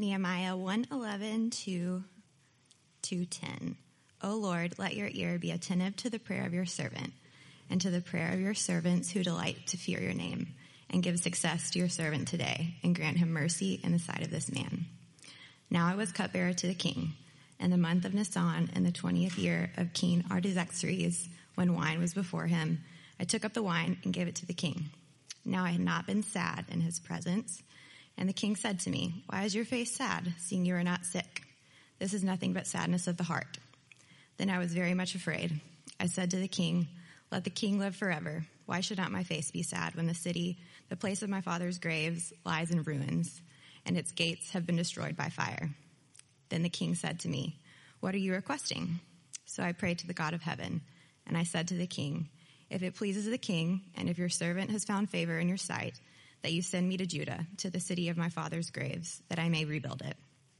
Nehemiah 111 to 210. O Lord, let your ear be attentive to the prayer of your servant and to the prayer of your servants who delight to fear your name, and give success to your servant today, and grant him mercy in the sight of this man. Now I was cupbearer to the king, and the month of Nisan in the twentieth year of King Artaxerxes, when wine was before him, I took up the wine and gave it to the king. Now I had not been sad in his presence. And the king said to me, Why is your face sad, seeing you are not sick? This is nothing but sadness of the heart. Then I was very much afraid. I said to the king, Let the king live forever. Why should not my face be sad when the city, the place of my father's graves, lies in ruins, and its gates have been destroyed by fire? Then the king said to me, What are you requesting? So I prayed to the God of heaven, and I said to the king, If it pleases the king, and if your servant has found favor in your sight, that you send me to Judah, to the city of my father's graves, that I may rebuild it.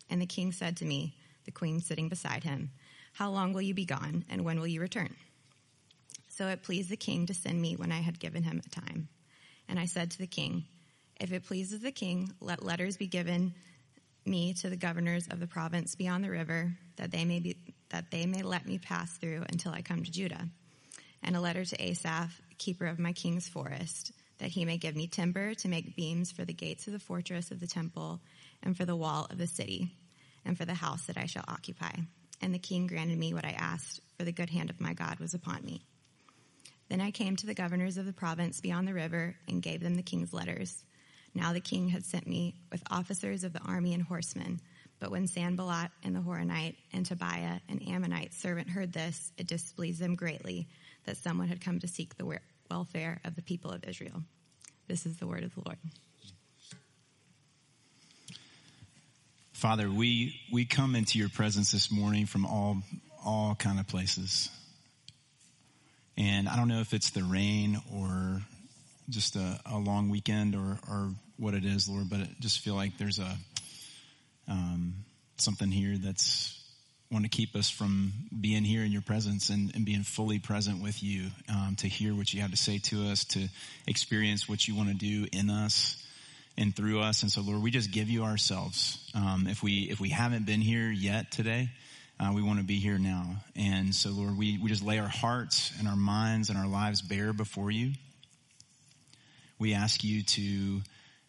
And the king said to me, the queen sitting beside him, How long will you be gone, and when will you return? So it pleased the king to send me when I had given him a time. And I said to the king, If it pleases the king, let letters be given me to the governors of the province beyond the river, that they may be, that they may let me pass through until I come to Judah. And a letter to Asaph, keeper of my king's forest, that he may give me timber to make beams for the gates of the fortress of the temple and for the wall of the city and for the house that I shall occupy. And the king granted me what I asked, for the good hand of my God was upon me. Then I came to the governors of the province beyond the river and gave them the king's letters. Now the king had sent me with officers of the army and horsemen. But when Sanballat and the Horonite and Tobiah an Ammonite servant heard this, it displeased them greatly that someone had come to seek the welfare of the people of Israel. This is the word of the Lord. Father, we, we come into your presence this morning from all, all kind of places. And I don't know if it's the rain or just a, a long weekend or, or what it is, Lord, but I just feel like there's a, um, something here that's want to keep us from being here in your presence and, and being fully present with you, um, to hear what you have to say to us, to experience what you want to do in us and through us. And so, Lord, we just give you ourselves. Um, if we if we haven't been here yet today, uh, we want to be here now. And so, Lord, we we just lay our hearts and our minds and our lives bare before you. We ask you to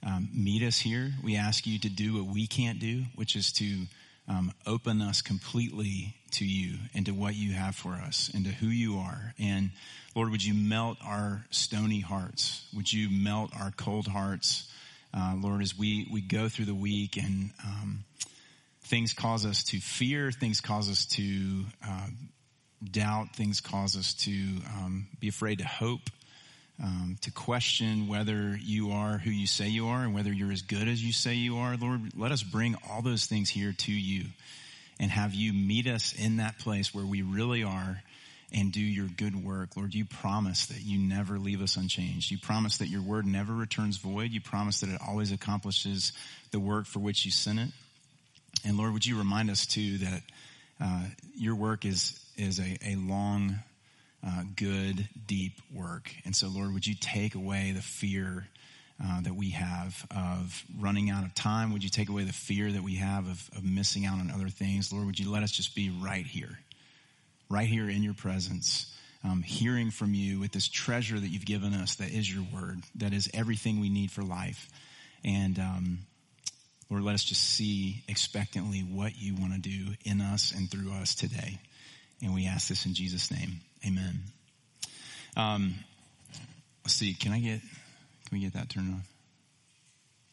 um, meet us here. We ask you to do what we can't do, which is to um, open us completely to you and to what you have for us and to who you are. And Lord, would you melt our stony hearts? Would you melt our cold hearts? Uh, Lord, as we, we go through the week and um, things cause us to fear, things cause us to uh, doubt, things cause us to um, be afraid to hope um, to question whether you are who you say you are and whether you're as good as you say you are, Lord, let us bring all those things here to you and have you meet us in that place where we really are and do your good work. Lord, you promise that you never leave us unchanged. You promise that your word never returns void. You promise that it always accomplishes the work for which you sent it. And Lord, would you remind us too that uh, your work is is a, a long uh, good, deep work. And so, Lord, would you take away the fear uh, that we have of running out of time? Would you take away the fear that we have of, of missing out on other things? Lord, would you let us just be right here, right here in your presence, um, hearing from you with this treasure that you've given us that is your word, that is everything we need for life. And, um, Lord, let us just see expectantly what you want to do in us and through us today. And we ask this in Jesus' name. Amen. Um, let's see. Can I get? Can we get that turned off?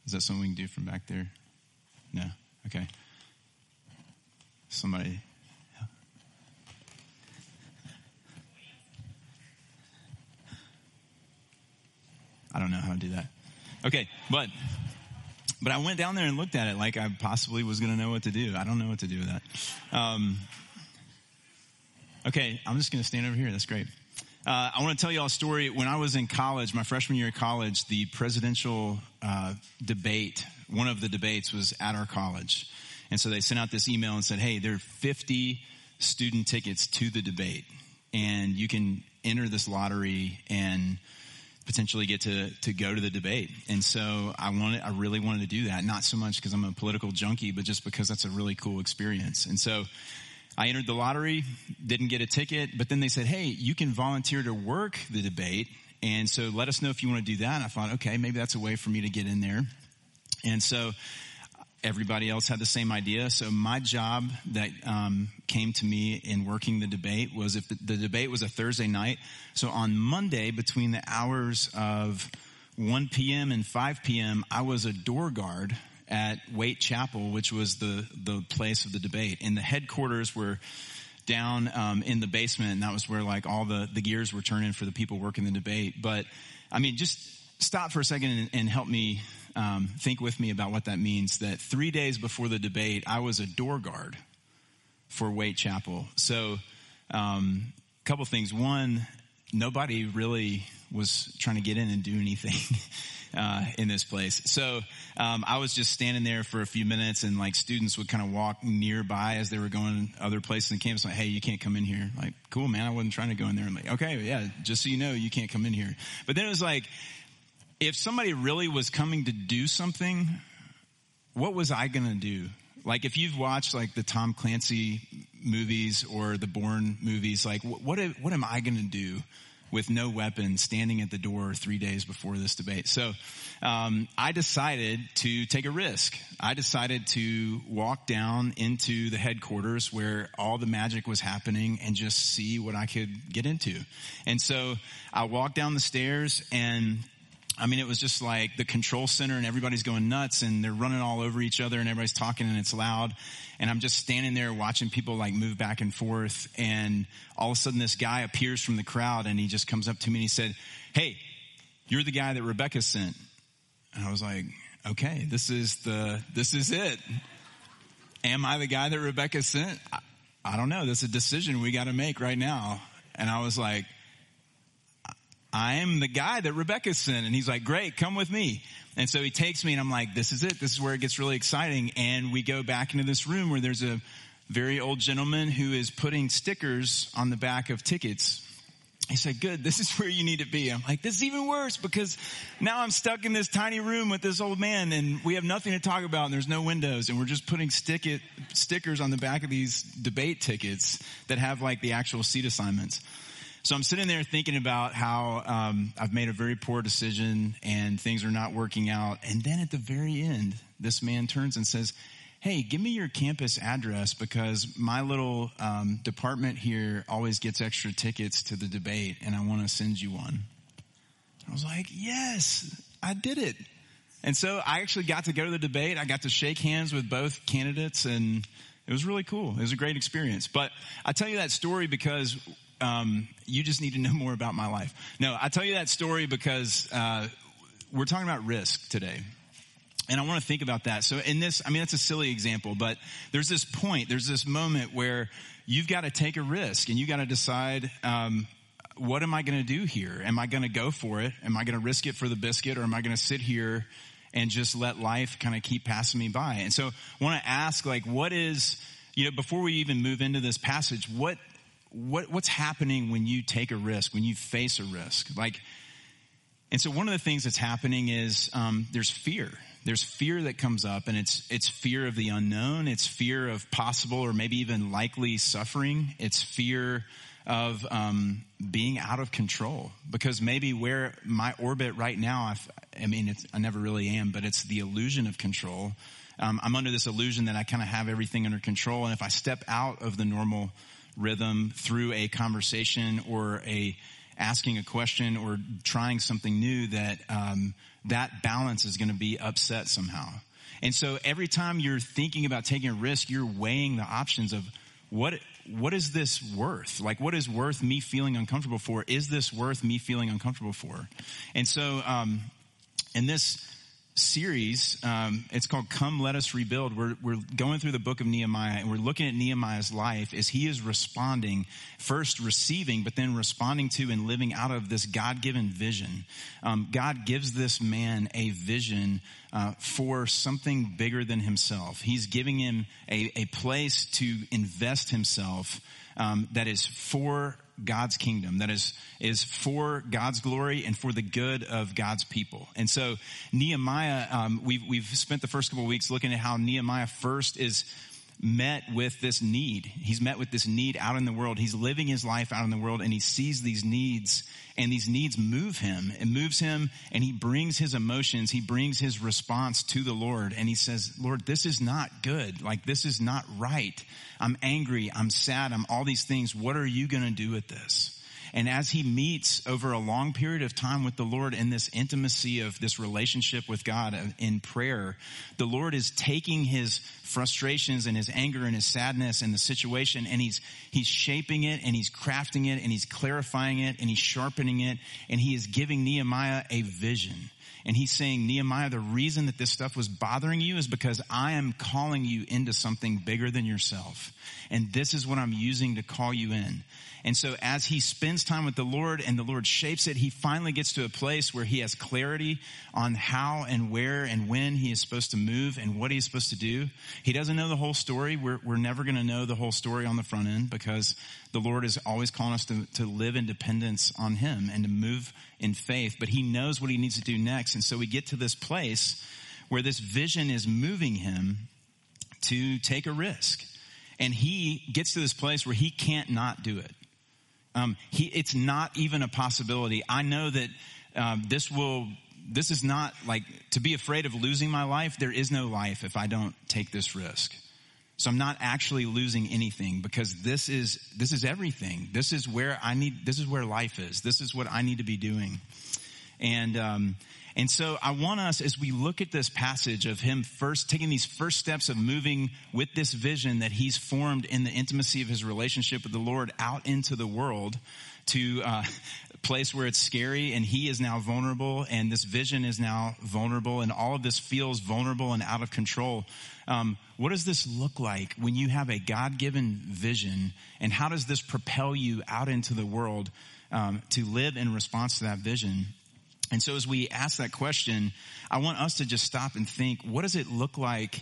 Is that something we can do from back there? No. Okay. Somebody. I don't know how to do that. Okay, but but I went down there and looked at it like I possibly was going to know what to do. I don't know what to do with that. Um, Okay, I'm just going to stand over here. That's great. Uh, I want to tell you all a story. When I was in college, my freshman year of college, the presidential uh, debate, one of the debates was at our college. And so they sent out this email and said, hey, there are 50 student tickets to the debate. And you can enter this lottery and potentially get to to go to the debate. And so I wanted, I really wanted to do that. Not so much because I'm a political junkie, but just because that's a really cool experience. And so I entered the lottery, didn't get a ticket, but then they said, "Hey, you can volunteer to work the debate." And so let us know if you want to do that. And I thought, okay, maybe that's a way for me to get in there. And so everybody else had the same idea. So my job that um, came to me in working the debate was if the, the, debate was a Thursday night. So on Monday, between the hours of 1 p.m. and 5 p.m., I was a door guard at Waite Chapel, which was the the place of the debate, and the headquarters were down um, in the basement, and that was where like all the the gears were turning for the people working the debate. But I mean, just stop for a second and, and help me um, think with me about what that means. That three days before the debate, I was a door guard for Waite Chapel. So, um, a couple things. One, nobody really was trying to get in and do anything. Uh, in this place. So um, I was just standing there for a few minutes, and like students would kind of walk nearby as they were going other places in the campus. Like, hey, you can't come in here. Like, cool, man. I wasn't trying to go in there. I'm like, okay, yeah, just so you know, you can't come in here. But then it was like, if somebody really was coming to do something, what was I going to do? Like if you've watched like the Tom Clancy movies or the Bourne movies, like what what am I going to do with no weapon standing at the door three days before this debate? So um, I decided to take a risk. I decided to walk down into the headquarters where all the magic was happening and just see what I could get into. And so I walked down the stairs and I mean, it was just like the control center and everybody's going nuts and they're running all over each other and everybody's talking and it's loud. And I'm just standing there watching people like move back and forth. And all of a sudden this guy appears from the crowd and he just comes up to me and he said, Hey, you're the guy that Rebecca sent. And I was like, okay, this is the, this is it. Am I the guy that Rebecca sent? I, I don't know. That's a decision we got to make right now. And I was like, I am the guy that Rebecca sent. And he's like, great, come with me. And so he takes me and I'm like, this is it. This is where it gets really exciting. And we go back into this room where there's a very old gentleman who is putting stickers on the back of tickets. He said, good, this is where you need to be. I'm like, this is even worse because now I'm stuck in this tiny room with this old man and we have nothing to talk about and there's no windows and we're just putting stick it, stickers on the back of these debate tickets that have like the actual seat assignments. So I'm sitting there thinking about how um, I've made a very poor decision and things are not working out. And then at the very end, this man turns and says, Hey, give me your campus address because my little um, department here always gets extra tickets to the debate and I want to send you one. I was like, Yes, I did it. And so I actually got to go to the debate. I got to shake hands with both candidates and it was really cool. It was a great experience. But I tell you that story because um, you just need to know more about my life. No, I tell you that story because uh, we're talking about risk today. And I want to think about that. So in this, I mean, that's a silly example, but there's this point, there's this moment where you've got to take a risk and you got to decide, um, what am I going to do here? Am I going to go for it? Am I going to risk it for the biscuit or am I going to sit here and just let life kind of keep passing me by? And so I want to ask, like, what is, you know, before we even move into this passage, what, what, what's happening when you take a risk, when you face a risk? Like, and so one of the things that's happening is um, there's fear. There's fear that comes up, and it's it's fear of the unknown. It's fear of possible or maybe even likely suffering. It's fear of um, being out of control because maybe where my orbit right now, I've, i mean, I never really am, but it's the illusion of control. Um, I'm under this illusion that I kind of have everything under control, and if I step out of the normal rhythm through a conversation or a asking a question or trying something new that um, that balance is going to be upset somehow. And so every time you're thinking about taking a risk you're weighing the options of what what is this worth? Like what is worth me feeling uncomfortable for? Is this worth me feeling uncomfortable for? And so um, in this series. Um, it's called Come Let Us Rebuild. We're, we're going through the book of Nehemiah and we're looking at Nehemiah's life as he is responding, first receiving, but then responding to and living out of this God given vision. Um, God gives this man a vision uh, for something bigger than himself. He's giving him a, a place to invest himself um, that is for God's kingdom, that is, is for God's glory and for the good of God's people. And so Nehemiah, um, we've, we've spent the first couple of weeks looking at how Nehemiah first is met with this need. He's met with this need out in the world. He's living his life out in the world and he sees these needs and these needs move him. It moves him and he brings his emotions. He brings his response to the Lord and he says, Lord, this is not good. Like this is not right. I'm angry. I'm sad. I'm all these things. What are you going to do with this? And as he meets over a long period of time with the Lord in this intimacy of this relationship with God in prayer, the Lord is taking his frustrations and his anger and his sadness and the situation and he's, he's shaping it and he's crafting it and he's clarifying it and he's sharpening it and he is giving Nehemiah a vision. And he's saying, Nehemiah, the reason that this stuff was bothering you is because I am calling you into something bigger than yourself. And this is what I'm using to call you in. And so as he spends time with the Lord and the Lord shapes it, he finally gets to a place where he has clarity on how and where and when he is supposed to move and what he's supposed to do. He doesn't know the whole story. We're, we're never going to know the whole story on the front end because the Lord is always calling us to, to live in dependence on him and to move in faith, but he knows what he needs to do next. And so we get to this place where this vision is moving him to take a risk. And he gets to this place where he can't not do it. Um, he, it's not even a possibility. I know that um, this will. This is not like to be afraid of losing my life. There is no life if I don't take this risk. So I'm not actually losing anything because this is this is everything. This is where I need. This is where life is. This is what I need to be doing. And um, and so I want us, as we look at this passage of him first taking these first steps of moving with this vision that he's formed in the intimacy of his relationship with the Lord out into the world to uh, a place where it's scary and he is now vulnerable and this vision is now vulnerable and all of this feels vulnerable and out of control. Um, what does this look like when you have a God-given vision and how does this propel you out into the world um, to live in response to that vision? And so as we ask that question, I want us to just stop and think, what does it look like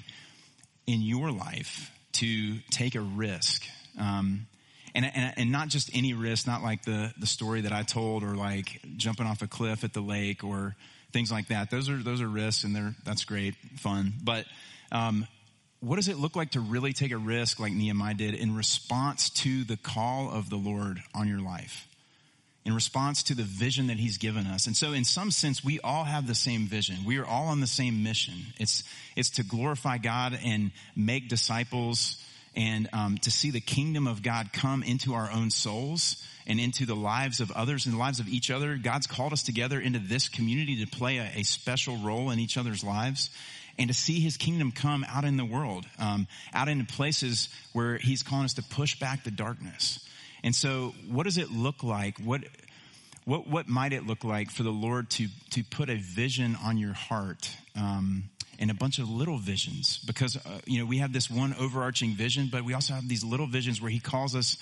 in your life to take a risk? Um, and, and, and, not just any risk, not like the, the story that I told or like jumping off a cliff at the lake or things like that. Those are, those are risks and they're, that's great, fun. But, um, what does it look like to really take a risk like Nehemiah did in response to the call of the Lord on your life? In response to the vision that he's given us. And so in some sense, we all have the same vision. We are all on the same mission. It's, it's to glorify God and make disciples and um, to see the kingdom of God come into our own souls and into the lives of others and the lives of each other. God's called us together into this community to play a, a special role in each other's lives and to see his kingdom come out in the world, um, out into places where he's calling us to push back the darkness. And so, what does it look like? What, what, what might it look like for the Lord to, to put a vision on your heart? Um, and a bunch of little visions because, uh, you know, we have this one overarching vision, but we also have these little visions where he calls us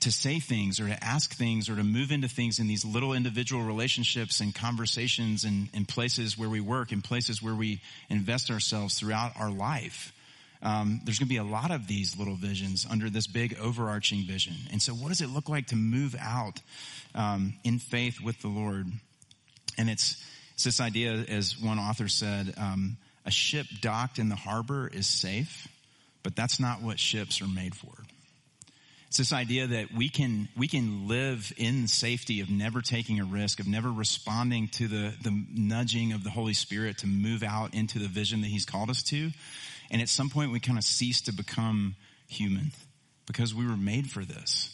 to say things or to ask things or to move into things in these little individual relationships and conversations and, and places where we work and places where we invest ourselves throughout our life um, there's going to be a lot of these little visions under this big overarching vision. And so, what does it look like to move out um, in faith with the Lord? And it's, it's this idea, as one author said, um, a ship docked in the harbor is safe, but that's not what ships are made for. It's this idea that we can, we can live in safety of never taking a risk, of never responding to the, the nudging of the Holy Spirit to move out into the vision that He's called us to. And at some point, we kind of cease to become human because we were made for this.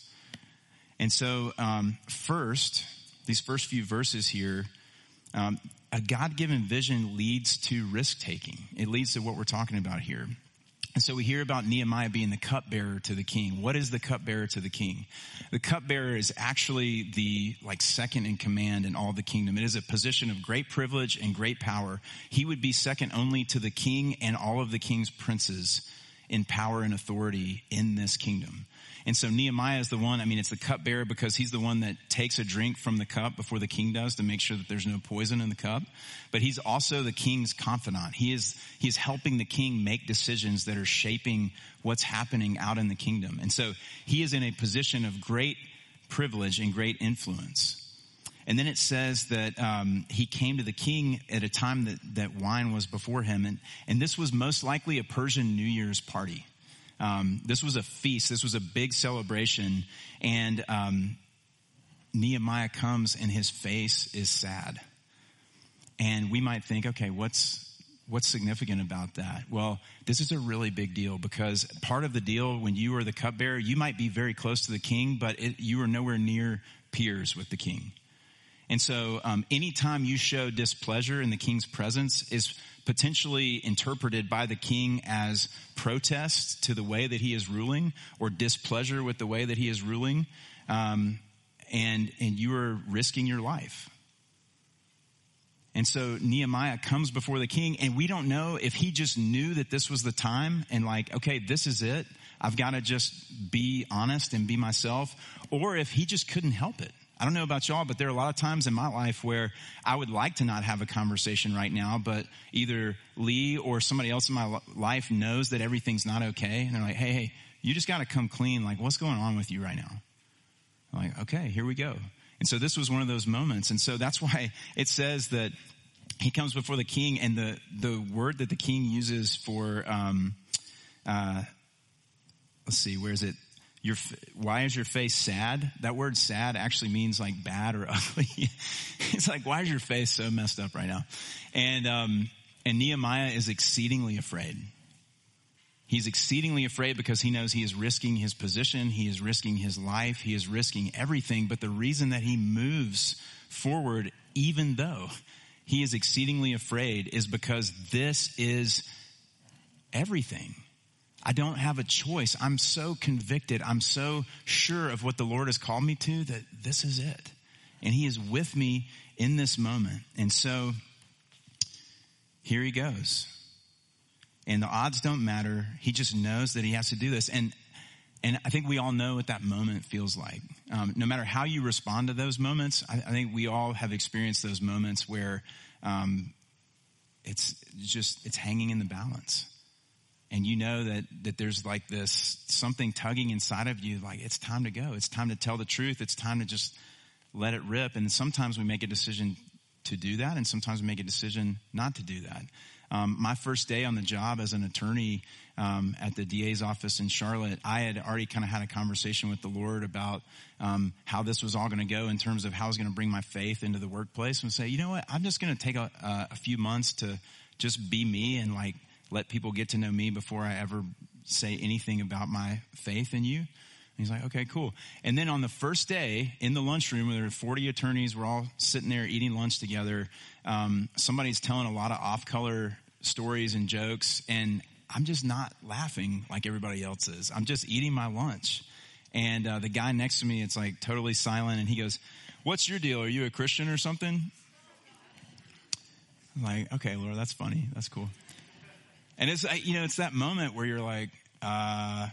And so, um, first, these first few verses here, um, a God given vision leads to risk taking. It leads to what we're talking about here. And so we hear about Nehemiah being the cupbearer to the king. What is the cupbearer to the king? The cupbearer is actually the like second in command in all the kingdom. It is a position of great privilege and great power. He would be second only to the king and all of the king's princes in power and authority in this kingdom. And so Nehemiah is the one, I mean, it's the cupbearer because he's the one that takes a drink from the cup before the king does to make sure that there's no poison in the cup. But he's also the king's confidant. He is, he is helping the king make decisions that are shaping what's happening out in the kingdom. And so he is in a position of great privilege and great influence. And then it says that um, he came to the king at a time that, that wine was before him. And, and this was most likely a Persian New Year's party. Um, this was a feast. This was a big celebration. And um, Nehemiah comes and his face is sad. And we might think, okay, what's, what's significant about that? Well, this is a really big deal because part of the deal when you are the cupbearer, you might be very close to the king, but it, you are nowhere near peers with the king. And so, um, anytime you show displeasure in the king's presence is potentially interpreted by the king as protest to the way that he is ruling or displeasure with the way that he is ruling. Um, and, and you are risking your life. And so Nehemiah comes before the king and we don't know if he just knew that this was the time and like, okay, this is it. I've got to just be honest and be myself or if he just couldn't help it. I don't know about y'all, but there are a lot of times in my life where I would like to not have a conversation right now, but either Lee or somebody else in my life knows that everything's not okay. And they're like, hey, hey, you just got to come clean. Like, what's going on with you right now? I'm like, okay, here we go. And so this was one of those moments. And so that's why it says that he comes before the king and the, the word that the king uses for, um, uh, let's see, where is it? Your, why is your face sad? That word sad actually means like bad or ugly. it's like, why is your face so messed up right now? And, um, and Nehemiah is exceedingly afraid. He's exceedingly afraid because he knows he is risking his position. He is risking his life. He is risking everything. But the reason that he moves forward, even though he is exceedingly afraid, is because this is everything. I don't have a choice. I'm so convicted. I'm so sure of what the Lord has called me to that this is it. And He is with me in this moment. And so here He goes. And the odds don't matter. He just knows that He has to do this. And and I think we all know what that moment feels like. Um, no matter how you respond to those moments, I, I, think we all have experienced those moments where um, it's just it's hanging in the balance and you know that that there's like this something tugging inside of you like it's time to go. It's time to tell the truth. It's time to just let it rip. And sometimes we make a decision to do that and sometimes we make a decision not to do that. Um, my first day on the job as an attorney um, at the DA's office in Charlotte, I had already kind of had a conversation with the Lord about um, how this was all going to go in terms of how I was going to bring my faith into the workplace and say, you know what, I'm just going to take a, a few months to just be me and like let people get to know me before I ever say anything about my faith in you. And he's like, okay, cool. And then on the first day in the lunchroom, where there were 40 attorneys, we're all sitting there eating lunch together. Um, somebody's telling a lot of off color stories and jokes, and I'm just not laughing like everybody else is. I'm just eating my lunch. And uh, the guy next to me, it's like totally silent, and he goes, What's your deal? Are you a Christian or something? I'm like, okay, Lord, that's funny. That's cool. And it's, you know, it's that moment where you're like, uh,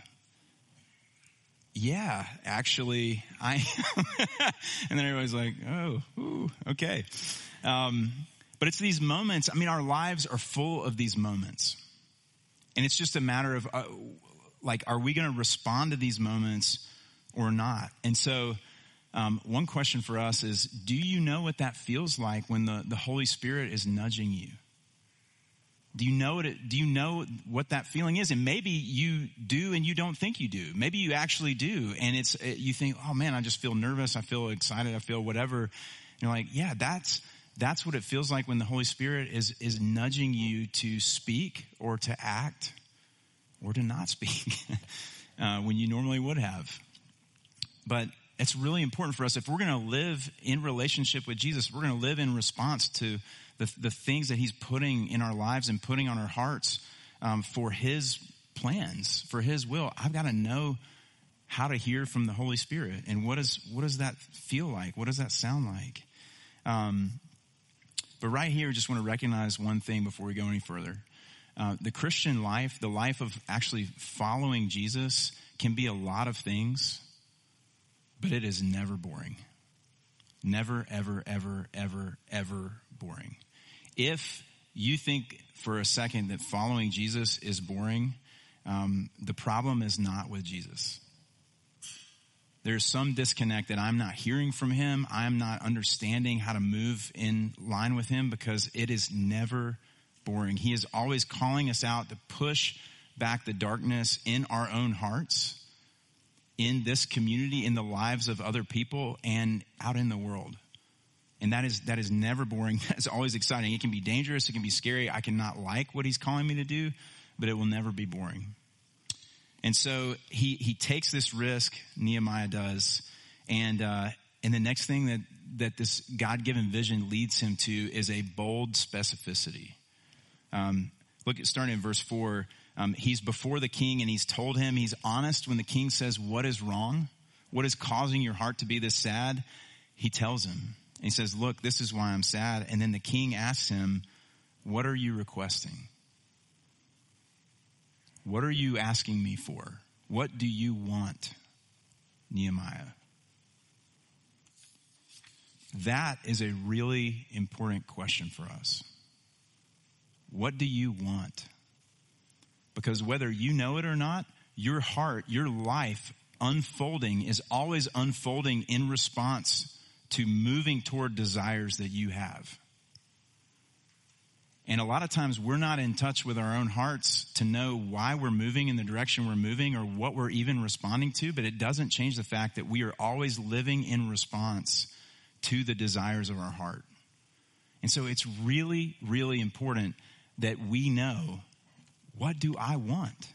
yeah, actually, I am. and then everybody's like, oh, ooh, okay. Um, but it's these moments. I mean, our lives are full of these moments. And it's just a matter of, uh, like, are we going to respond to these moments or not? And so, um, one question for us is do you know what that feels like when the, the Holy Spirit is nudging you? Do you know it? Do you know what that feeling is? And maybe you do, and you don't think you do. Maybe you actually do, and it's you think, oh man, I just feel nervous. I feel excited. I feel whatever. And you're like, yeah, that's that's what it feels like when the Holy Spirit is is nudging you to speak or to act or to not speak uh, when you normally would have. But it's really important for us if we're going to live in relationship with Jesus. We're going to live in response to the, the things that He's putting in our lives and putting on our hearts um, for His plans, for His will. I've got to know how to hear from the Holy Spirit and what does what does that feel like? What does that sound like? Um, but right here, I just want to recognize one thing before we go any further. Uh, the Christian life, the life of actually following Jesus, can be a lot of things, but it is never boring. Never, ever, ever, ever, ever boring if you think for a second that following Jesus is boring, um, the problem is not with Jesus. there's some disconnect that I'm not hearing from him. I'm not understanding how to move in line with him because it is never boring. He is always calling us out to push back the darkness in our own hearts, in this community, in the lives of other people, and out in the world. And that is, that is never boring. That's always exciting. It can be dangerous. It can be scary. I cannot like what he's calling me to do, but it will never be boring. And so he, he takes this risk, Nehemiah does. And, uh, and the next thing that, that this God given vision leads him to is a bold specificity. Um, look at starting in verse four. Um, he's before the king and he's told him, he's honest when the king says, What is wrong? What is causing your heart to be this sad? He tells him. He says, Look, this is why I'm sad. And then the king asks him, What are you requesting? What are you asking me for? What do you want, Nehemiah? That is a really important question for us. What do you want? Because whether you know it or not, your heart, your life unfolding is always unfolding in response to moving toward desires that you have. And a lot of times we're not in touch with our own hearts to know why we're moving in the direction we're moving or what we're even responding to, but it doesn't change the fact that we are always living in response to the desires of our heart. And so it's really, really important that we know what do I want?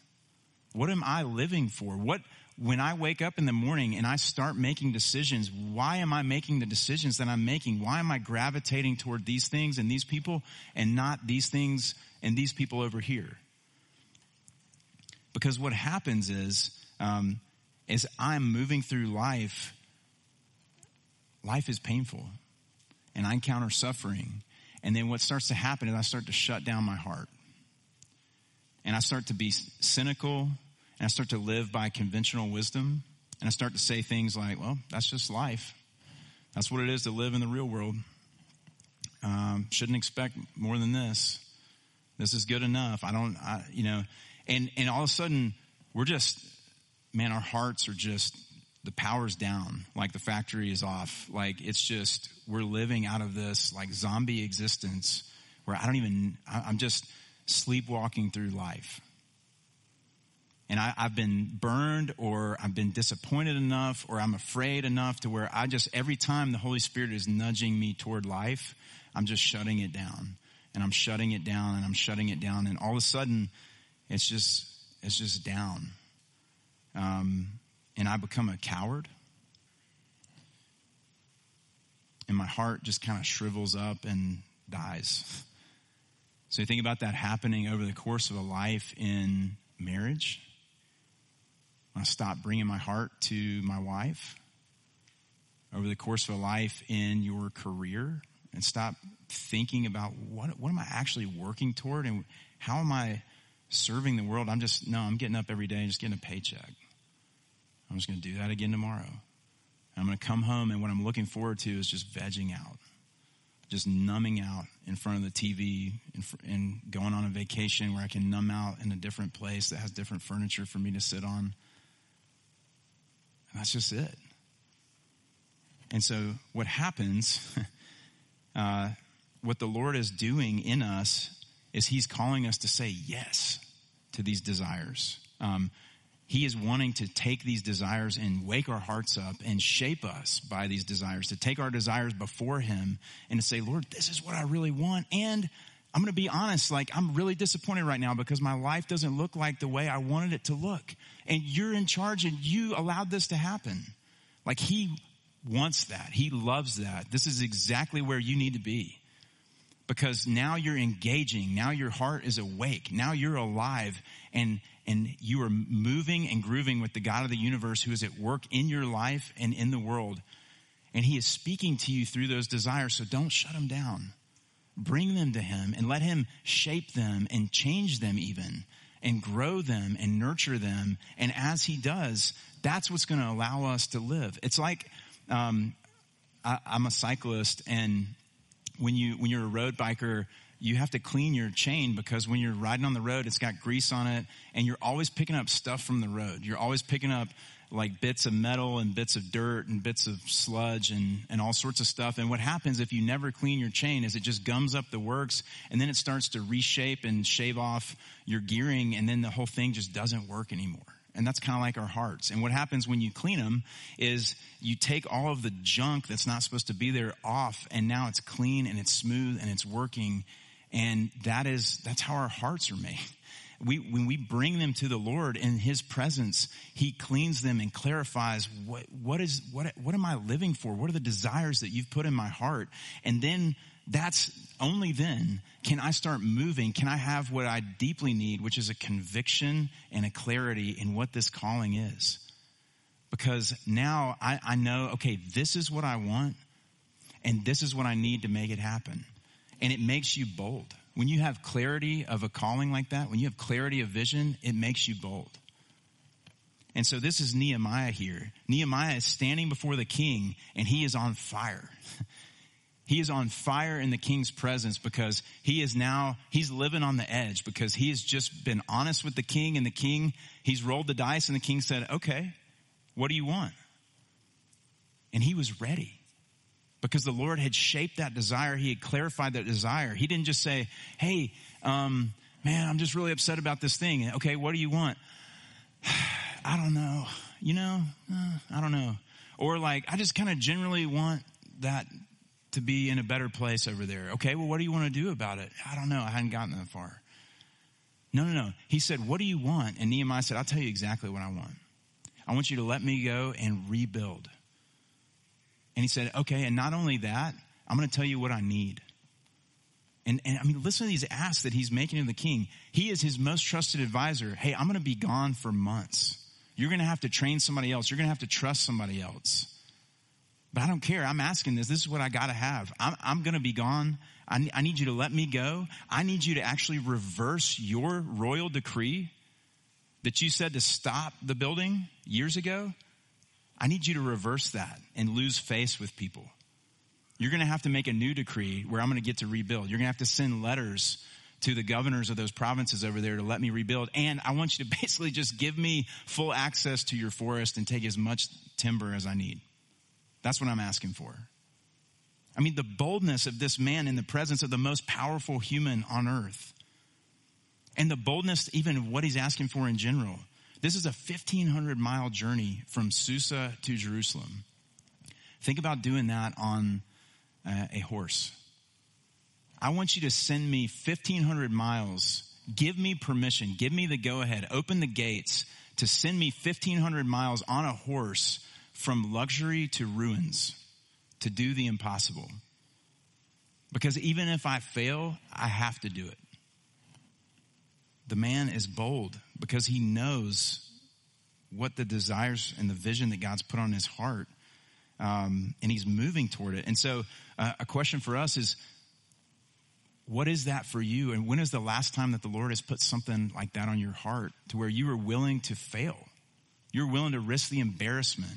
What am I living for? What, when I wake up in the morning and I start making decisions, why am I making the decisions that I'm making? Why am I gravitating toward these things and these people and not these things and these people over here? Because what happens is, um, as I'm moving through life, life is painful and I encounter suffering. And then what starts to happen is I start to shut down my heart. And I start to be cynical and I start to live by conventional wisdom, and I start to say things like, well, that's just life. That's what it is to live in the real world. Um, shouldn't expect more than this. This is good enough. I don't, I, you know, and, and all of a sudden we're just, man, our hearts are just, the power's down. Like the factory is off. Like it's just, we're living out of this like zombie existence where I don't even, I'm just sleepwalking through life and I, have been burned or I've been disappointed enough or I'm afraid enough to where I just, every time the Holy Spirit is nudging me toward life, I'm just shutting it down and I'm shutting it down and I'm shutting it down. And all of a sudden it's just, it's just down. Um, and I become a coward. And my heart just kind of shrivels up and dies. So you think about that happening over the course of a life in marriage I stop bringing my heart to my wife over the course of a life in your career and stop thinking about what, what am I actually working toward and how am I serving the world? I'm just, no, I'm getting up every day and just getting a paycheck. I'm just going to do that again tomorrow. I'm going to come home and what I'm looking forward to is just vegging out, just numbing out in front of the TV and, and going on a vacation where I can numb out in a different place that has different furniture for me to sit on. That's just it. And so, what happens, uh, what the Lord is doing in us is He's calling us to say yes to these desires. Um, he is wanting to take these desires and wake our hearts up and shape us by these desires, to take our desires before Him and to say, Lord, this is what I really want. And I'm going to be honest, like I'm really disappointed right now because my life doesn't look like the way I wanted it to look. And you're in charge and you allowed this to happen. Like he wants that. He loves that. This is exactly where you need to be. Because now you're engaging. Now your heart is awake. Now you're alive and, and you are moving and grooving with the God of the universe who is at work in your life and in the world. And he is speaking to you through those desires. So don't shut him down bring them to Him and let Him shape them and change them even and grow them and nurture them. And as He does, that's what's going to allow us to live. It's like um, I, I'm a cyclist, and when you when you're a road biker, you have to clean your chain because when you're riding on the road, it's got grease on it, and you're always picking up stuff from the road. You're always picking up like bits of metal and bits of dirt and bits of sludge and, and all sorts of stuff. And what happens if you never clean your chain is it just gums up the works and then it starts to reshape and shave off your gearing and then the whole thing just doesn't work anymore. And that's kind of like our hearts. And what happens when you clean them is you take all of the junk that's not supposed to be there off and now it's clean and it's smooth and it's working. And that is, that's how our hearts are made we, when we bring them to the Lord in His presence, He cleans them and clarifies what, what is, what, what am I living for? What are the desires that you've put in my heart? And then that's only then can I start moving. Can I have what I deeply need, which is a conviction and a clarity in what this calling is? Because now I, I know, okay, this is what I want and this is what I need to make it happen. And it makes you bold when you have clarity of a calling like that, when you have clarity of vision, it makes you bold. And so this is Nehemiah here. Nehemiah is standing before the king and he is on fire. he is on fire in the king's presence because he is now, he's living on the edge because he has just been honest with the king and the king, he's rolled the dice and the king said, okay, what do you want? And he was ready because the Lord had shaped that desire. He had clarified that desire. He didn't just say, Hey, um, man, I'm just really upset about this thing. Okay, what do you want? I don't know. You know, uh, I don't know. Or like, I just kind of generally want that to be in a better place over there. Okay, well, what do you want to do about it? I don't know. I hadn't gotten that far. No, no, no. He said, What do you want? And Nehemiah said, I'll tell you exactly what I want. I want you to let me go and rebuild. And he said, okay, and not only that, I'm going to tell you what I need. And, and I mean, listen to these asks that he's making to the king. He is his most trusted advisor. Hey, I'm going to be gone for months. You're going to have to train somebody else. You're going to have to trust somebody else. But I don't care. I'm asking this. This is what I got to have. I'm, I'm going to be gone. I, I need you to let me go. I need you to actually reverse your royal decree that you said to stop the building years ago. I need you to reverse that and lose face with people. You're going to have to make a new decree where I'm going to get to rebuild. You're going to have to send letters to the governors of those provinces over there to let me rebuild. And I want you to basically just give me full access to your forest and take as much timber as I need. That's what I'm asking for. I mean, the boldness of this man in the presence of the most powerful human on earth. And the boldness, even of what he's asking for in general. This is a 1500 mile journey from Susa to Jerusalem. Think about doing that on uh, a horse. I want you to send me 1500 miles. Give me permission. Give me the go ahead. Open the gates to send me 1500 miles on a horse from luxury to ruins to do the impossible. Because even if I fail, I have to do it. The man is bold because he knows what the desires and the vision that God's put on his heart. Um, and he's moving toward it. And so, uh, a question for us is what is that for you? And when is the last time that the Lord has put something like that on your heart to where you were willing to fail? You're willing to risk the embarrassment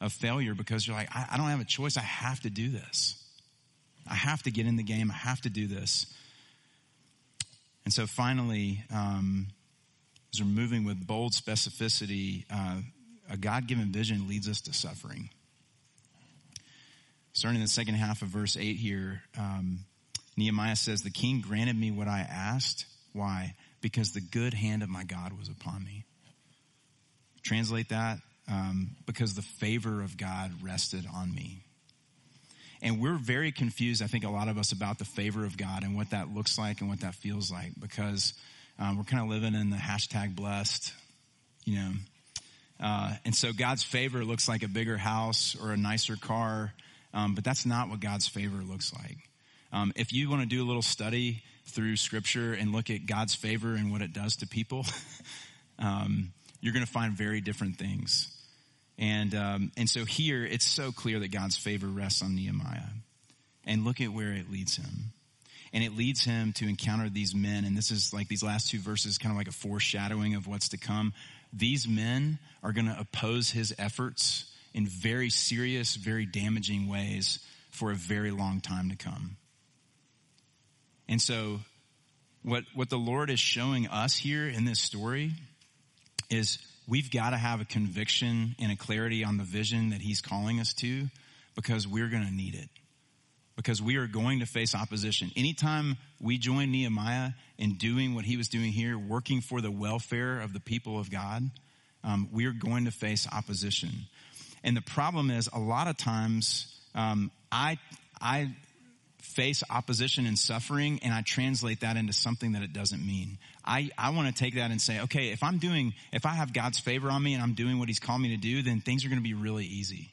of failure because you're like, I, I don't have a choice. I have to do this. I have to get in the game. I have to do this. And so finally, um, as we're moving with bold specificity, uh, a God given vision leads us to suffering. Starting in the second half of verse 8 here, um, Nehemiah says, The king granted me what I asked. Why? Because the good hand of my God was upon me. Translate that um, because the favor of God rested on me. And we're very confused, I think, a lot of us about the favor of God and what that looks like and what that feels like because um, we're kind of living in the hashtag blessed, you know. Uh, and so God's favor looks like a bigger house or a nicer car, um, but that's not what God's favor looks like. Um, if you want to do a little study through Scripture and look at God's favor and what it does to people, um, you're going to find very different things. And, um, and so here, it's so clear that God's favor rests on Nehemiah. And look at where it leads him. And it leads him to encounter these men. And this is like these last two verses, kind of like a foreshadowing of what's to come. These men are going to oppose his efforts in very serious, very damaging ways for a very long time to come. And so, what, what the Lord is showing us here in this story is we've got to have a conviction and a clarity on the vision that he's calling us to because we're going to need it. Because we are going to face opposition. Anytime we join Nehemiah in doing what he was doing here, working for the welfare of the people of God, um, we are going to face opposition. And the problem is, a lot of times, um, I I face opposition and suffering and I translate that into something that it doesn't mean. I, I want to take that and say, okay, if I'm doing, if I have God's favor on me and I'm doing what he's called me to do, then things are going to be really easy.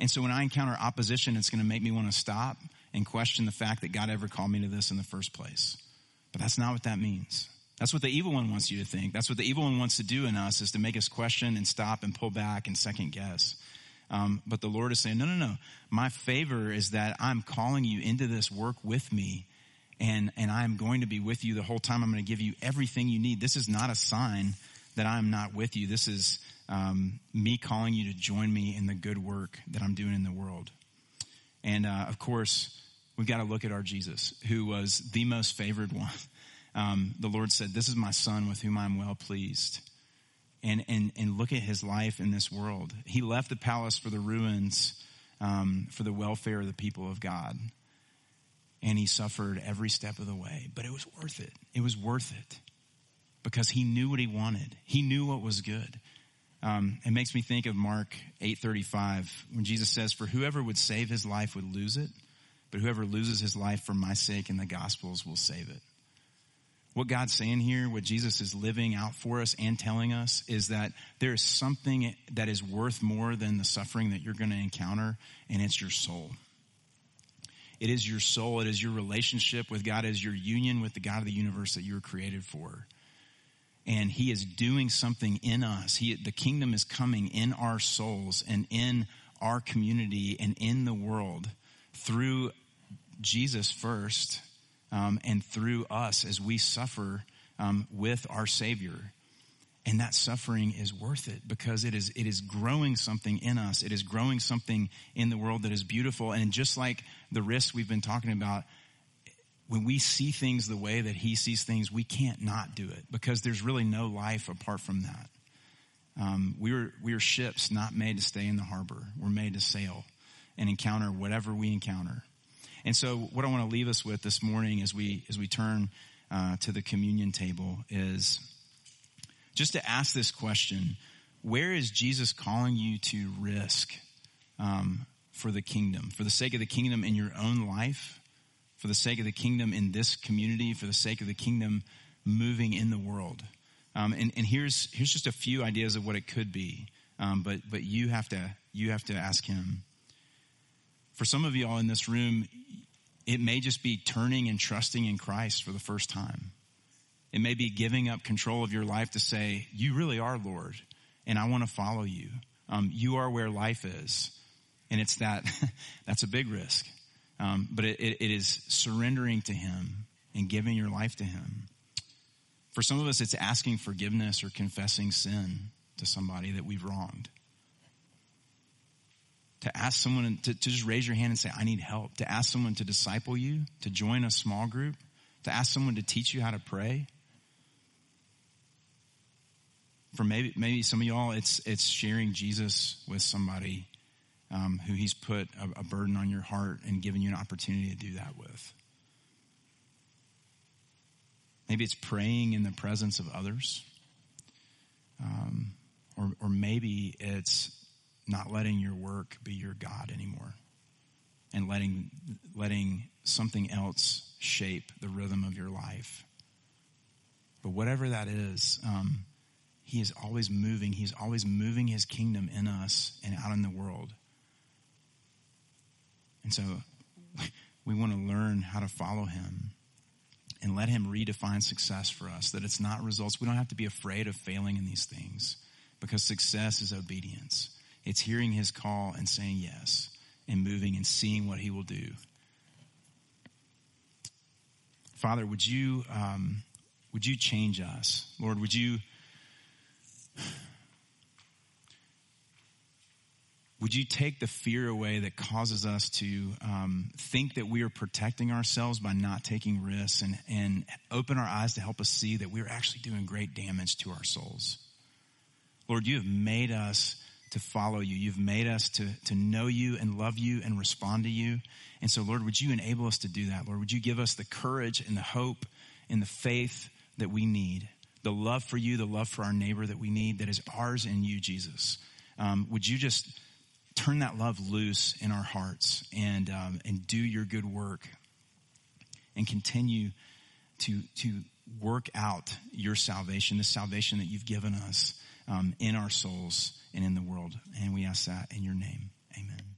And so when I encounter opposition, it's going to make me want to stop and question the fact that God ever called me to this in the first place. But that's not what that means. That's what the evil one wants you to think. That's what the evil one wants to do in us is to make us question and stop and pull back and second guess. Um, but the Lord is saying, no, no, no. My favor is that I'm calling you into this work with me and, and I'm going to be with you the whole time. I'm going to give you everything you need. This is not a sign that I'm not with you. This is um, me calling you to join me in the good work that I'm doing in the world. And uh, of course, we've got to look at our Jesus, who was the most favored one. Um, the Lord said, This is my son with whom I'm well pleased and, and, and look at his life in this world. He left the palace for the ruins um, for the welfare of the people of God. And he suffered every step of the way, but it was worth it. It was worth it because he knew what he wanted. He knew what was good. Um, it makes me think of Mark 8:35 when Jesus says, "For whoever would save his life would lose it, but whoever loses his life for my sake and the gospel's will save it." What God's saying here, what Jesus is living out for us and telling us is that there is something that is worth more than the suffering that you're going to encounter, and it's your soul. It is your soul. It is your relationship with God. It is your union with the God of the universe that you were created for. And He is doing something in us. He, the kingdom is coming in our souls and in our community and in the world through Jesus first um, and through us as we suffer um, with our Savior. And that suffering is worth it because it is, it is growing something in us. It is growing something in the world that is beautiful. And just like the risks we've been talking about, when we see things the way that he sees things, we can't not do it because there's really no life apart from that. Um, we are we are ships not made to stay in the harbor. We're made to sail and encounter whatever we encounter. And so, what I want to leave us with this morning as we as we turn uh, to the communion table is just to ask this question: Where is Jesus calling you to risk um, for the kingdom, for the sake of the kingdom in your own life, for the sake of the kingdom in this community, for the sake of the kingdom moving in the world? Um, and, and here's here's just a few ideas of what it could be, um, but but you have to you have to ask Him. For some of y'all in this room, it may just be turning and trusting in Christ for the first time. It may be giving up control of your life to say, You really are Lord, and I want to follow you. Um, you are where life is. And it's that, that's a big risk. Um, but it, it, it is surrendering to Him and giving your life to Him. For some of us, it's asking forgiveness or confessing sin to somebody that we've wronged to ask someone to, to just raise your hand and say, I need help, to ask someone to disciple you, to join a small group, to ask someone to teach you how to pray. For maybe, maybe some of y'all, it's, it's sharing Jesus with somebody um, who he's put a, a burden on your heart and given you an opportunity to do that with. Maybe it's praying in the presence of others. Um, or, or maybe it's not letting your work be your God anymore and letting, letting something else shape the rhythm of your life. But whatever that is, um, he is always moving. He's always moving his kingdom in us and out in the world. And so we want to learn how to follow him and let him redefine success for us, that it's not results. We don't have to be afraid of failing in these things because success is obedience. It's hearing his call and saying yes and moving and seeing what he will do. Father, would you, um, would you change us? Lord, would you, would you take the fear away that causes us to um, think that we are protecting ourselves by not taking risks and, and open our eyes to help us see that we're actually doing great damage to our souls? Lord, you have made us to follow you. You've made us to, to know you and love you and respond to you. And so, Lord, would you enable us to do that? Lord, would you give us the courage and the hope and the faith that we need? The love for you, the love for our neighbor that we need, that is ours in you, Jesus. Um, would you just turn that love loose in our hearts and, um, and do your good work and continue to, to work out your salvation, the salvation that you've given us um, in our souls and in the world. And we ask that in your name. Amen.